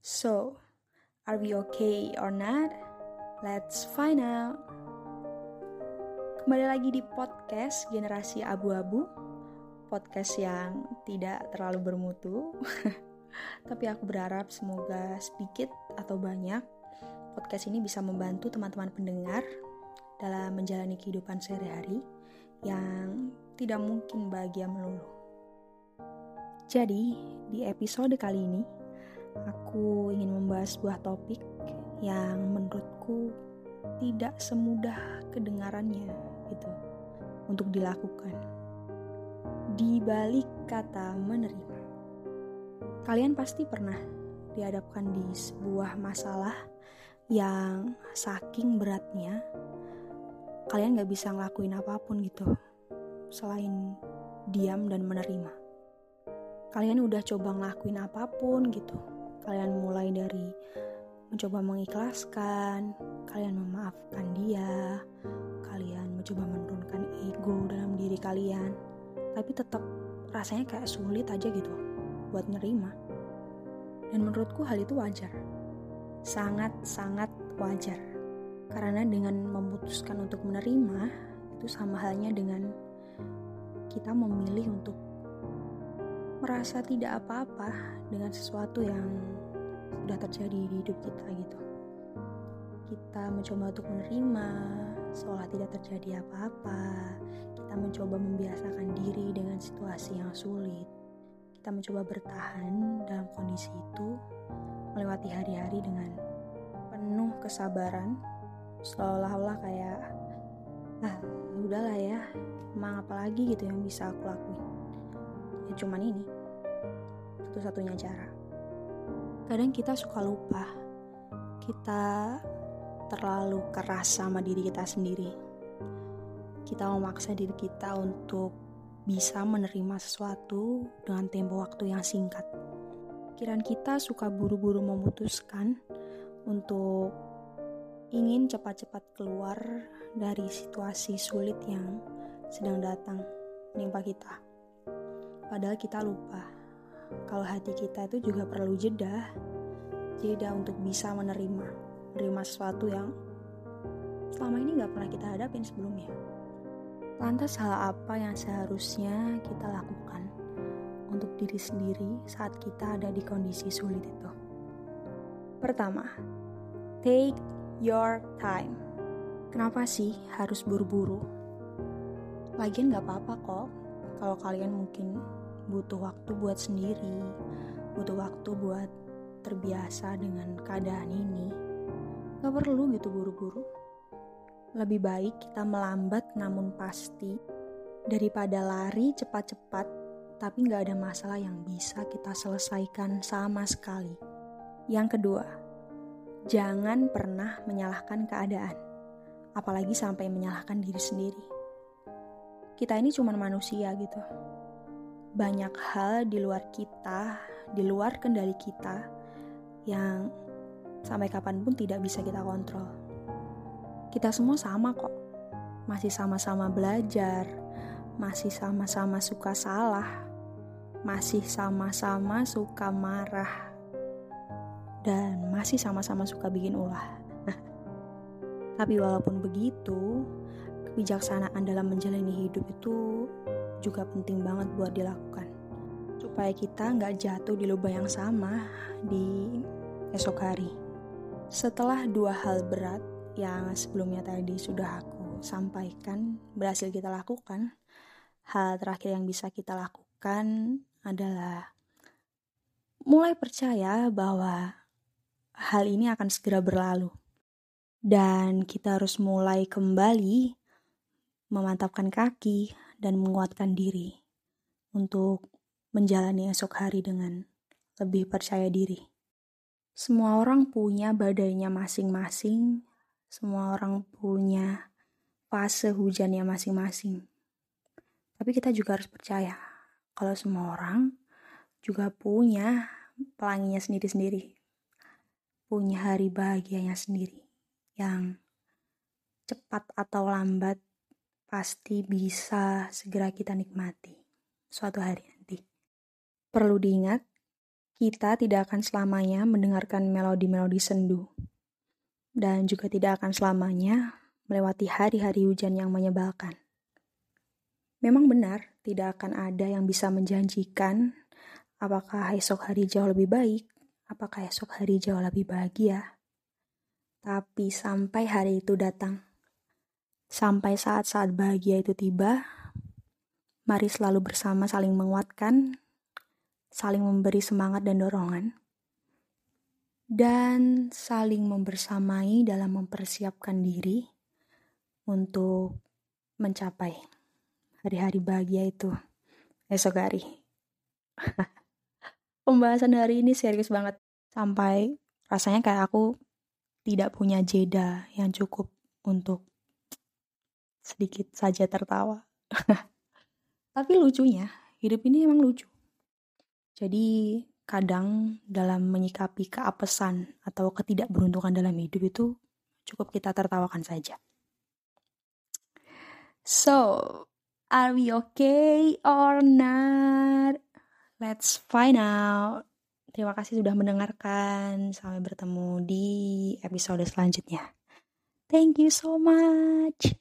So, are we okay or not? Let's find out. Kembali lagi di podcast Generasi Abu-Abu, podcast yang tidak terlalu bermutu. Tapi aku berharap semoga sedikit atau banyak podcast ini bisa membantu teman-teman pendengar dalam menjalani kehidupan sehari-hari yang tidak mungkin bahagia melulu. Jadi, di episode kali ini, aku ingin membahas sebuah topik yang menurutku tidak semudah kedengarannya gitu untuk dilakukan. Di balik kata menerima. Kalian pasti pernah dihadapkan di sebuah masalah yang saking beratnya kalian gak bisa ngelakuin apa pun gitu selain diam dan menerima. Kalian udah coba ngelakuin apa pun gitu, Kalian mulai dari mencoba mengikhlaskan, kalian memaafkan dia, kalian mencoba menurunkan ego dalam diri kalian, tapi tetap rasanya kayak sulit aja gitu buat nerima. Dan menurutku hal itu wajar. Sangat-sangat wajar. Karena dengan memutuskan untuk menerima, itu sama halnya dengan kita memilih untuk merasa tidak apa-apa dengan sesuatu yang sudah terjadi di hidup kita gitu. Kita mencoba untuk menerima seolah tidak terjadi apa-apa. Kita mencoba membiasakan diri dengan situasi yang sulit. Kita mencoba bertahan dalam kondisi itu, melewati hari-hari dengan penuh kesabaran, seolah-olah kayak ah udahlah ya, emang apalagi gitu yang bisa aku lakuin ya cuman ini. Satu-satunya cara. Kadang kita suka lupa. Kita terlalu keras sama diri kita sendiri. Kita memaksa diri kita untuk bisa menerima sesuatu dengan tempo waktu yang singkat. Pikiran kita suka buru-buru memutuskan untuk ingin cepat-cepat keluar dari situasi sulit yang sedang datang menimpa kita. Padahal kita lupa kalau hati kita itu juga perlu jeda, jeda untuk bisa menerima, menerima sesuatu yang selama ini gak pernah kita hadapin sebelumnya. Lantas hal apa yang seharusnya kita lakukan untuk diri sendiri saat kita ada di kondisi sulit itu? Pertama, take your time. Kenapa sih harus buru-buru? Lagian gak apa-apa kok kalau kalian mungkin butuh waktu buat sendiri, butuh waktu buat terbiasa dengan keadaan ini. Gak perlu gitu buru-buru. Lebih baik kita melambat namun pasti daripada lari cepat-cepat tapi gak ada masalah yang bisa kita selesaikan sama sekali. Yang kedua, jangan pernah menyalahkan keadaan, apalagi sampai menyalahkan diri sendiri. Kita ini cuma manusia gitu banyak hal di luar kita, di luar kendali kita, yang sampai kapan pun tidak bisa kita kontrol. Kita semua sama kok, masih sama-sama belajar, masih sama-sama suka salah, masih sama-sama suka marah, dan masih sama-sama suka bikin ulah. Tapi walaupun begitu, kebijaksanaan dalam menjalani hidup itu juga penting banget buat dilakukan supaya kita nggak jatuh di lubang yang sama di esok hari. Setelah dua hal berat yang sebelumnya tadi sudah aku sampaikan berhasil kita lakukan, hal terakhir yang bisa kita lakukan adalah mulai percaya bahwa hal ini akan segera berlalu. Dan kita harus mulai kembali memantapkan kaki dan menguatkan diri untuk menjalani esok hari dengan lebih percaya diri. Semua orang punya badainya masing-masing, semua orang punya fase hujannya masing-masing. Tapi kita juga harus percaya kalau semua orang juga punya pelanginya sendiri-sendiri. Punya hari bahagianya sendiri yang cepat atau lambat pasti bisa segera kita nikmati suatu hari nanti. Perlu diingat, kita tidak akan selamanya mendengarkan melodi-melodi sendu, dan juga tidak akan selamanya melewati hari-hari hujan yang menyebalkan. Memang benar, tidak akan ada yang bisa menjanjikan apakah esok hari jauh lebih baik, apakah esok hari jauh lebih bahagia. Tapi sampai hari itu datang, sampai saat-saat bahagia itu tiba, mari selalu bersama saling menguatkan, saling memberi semangat dan dorongan, dan saling membersamai dalam mempersiapkan diri untuk mencapai hari-hari bahagia itu esok hari. Pembahasan hari ini serius banget sampai rasanya kayak aku tidak punya jeda yang cukup untuk sedikit saja tertawa. Tapi lucunya, hidup ini emang lucu. Jadi kadang dalam menyikapi keapesan atau ketidakberuntungan dalam hidup itu cukup kita tertawakan saja. So, are we okay or not? Let's find out. Terima kasih sudah mendengarkan. Sampai bertemu di episode selanjutnya. Thank you so much.